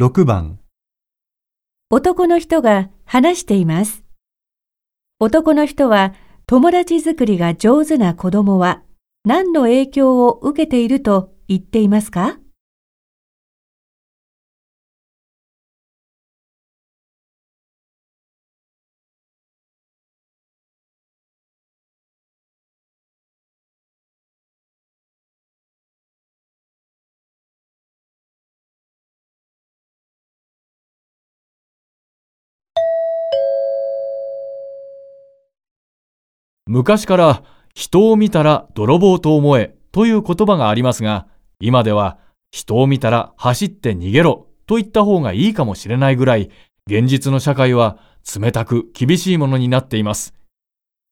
6番男の人が話しています。男の人は友達作りが上手な子供は何の影響を受けていると言っていますか？昔から人を見たら泥棒と思えという言葉がありますが、今では人を見たら走って逃げろと言った方がいいかもしれないぐらい、現実の社会は冷たく厳しいものになっています。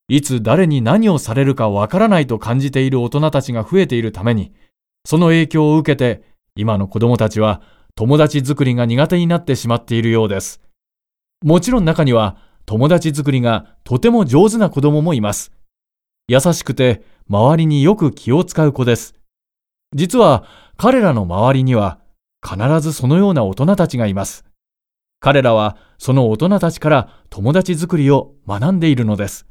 いつ誰に何をされるかわからないと感じている大人たちが増えているために、その影響を受けて、今の子供たちは友達作りが苦手になってしまっているようです。もちろん中には友達作りがとても上手な子供もいます。優しくて周りによく気を使う子です。実は彼らの周りには必ずそのような大人たちがいます。彼らはその大人たちから友達作りを学んでいるのです。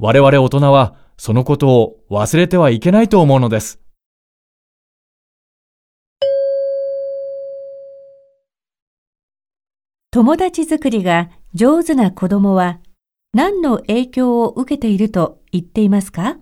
我々大人はそのことを忘れてはいけないと思うのです。友達作りが上手な子供は何の影響を受けていると言っていますか？